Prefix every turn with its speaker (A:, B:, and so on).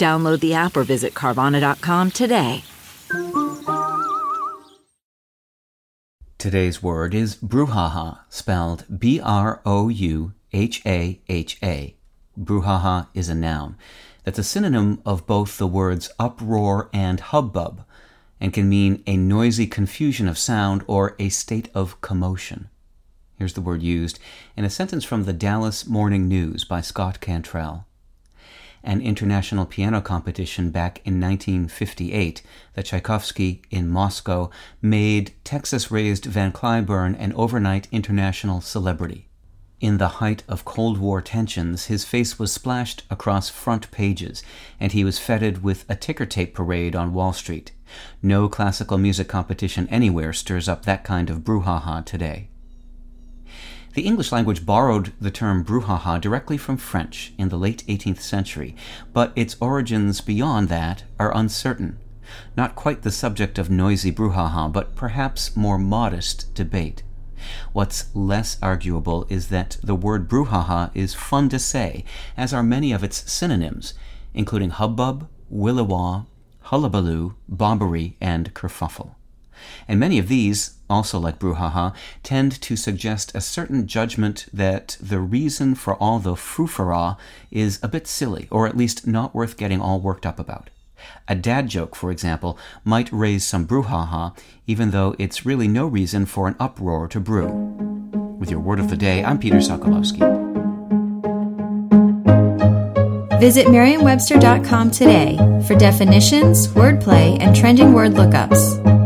A: Download the app or visit Carvana.com today.
B: Today's word is brouhaha, spelled B R O U H A H A. Brouhaha is a noun that's a synonym of both the words uproar and hubbub, and can mean a noisy confusion of sound or a state of commotion. Here's the word used in a sentence from the Dallas Morning News by Scott Cantrell. An international piano competition back in 1958 that Tchaikovsky in Moscow made Texas raised Van Cliburn an overnight international celebrity. In the height of Cold War tensions, his face was splashed across front pages, and he was feted with a ticker tape parade on Wall Street. No classical music competition anywhere stirs up that kind of brouhaha today. The English language borrowed the term brouhaha directly from French in the late 18th century, but its origins beyond that are uncertain. Not quite the subject of noisy brouhaha, but perhaps more modest debate. What's less arguable is that the word brouhaha is fun to say, as are many of its synonyms, including hubbub, williwaw, hullabaloo, bobbery, and kerfuffle. And many of these, also like brouhaha, tend to suggest a certain judgment that the reason for all the frou is a bit silly, or at least not worth getting all worked up about. A dad joke, for example, might raise some brouhaha, even though it's really no reason for an uproar to brew. With your word of the day, I'm Peter Sokolowski.
C: Visit Merriam-Webster.com today for definitions, wordplay, and trending word lookups.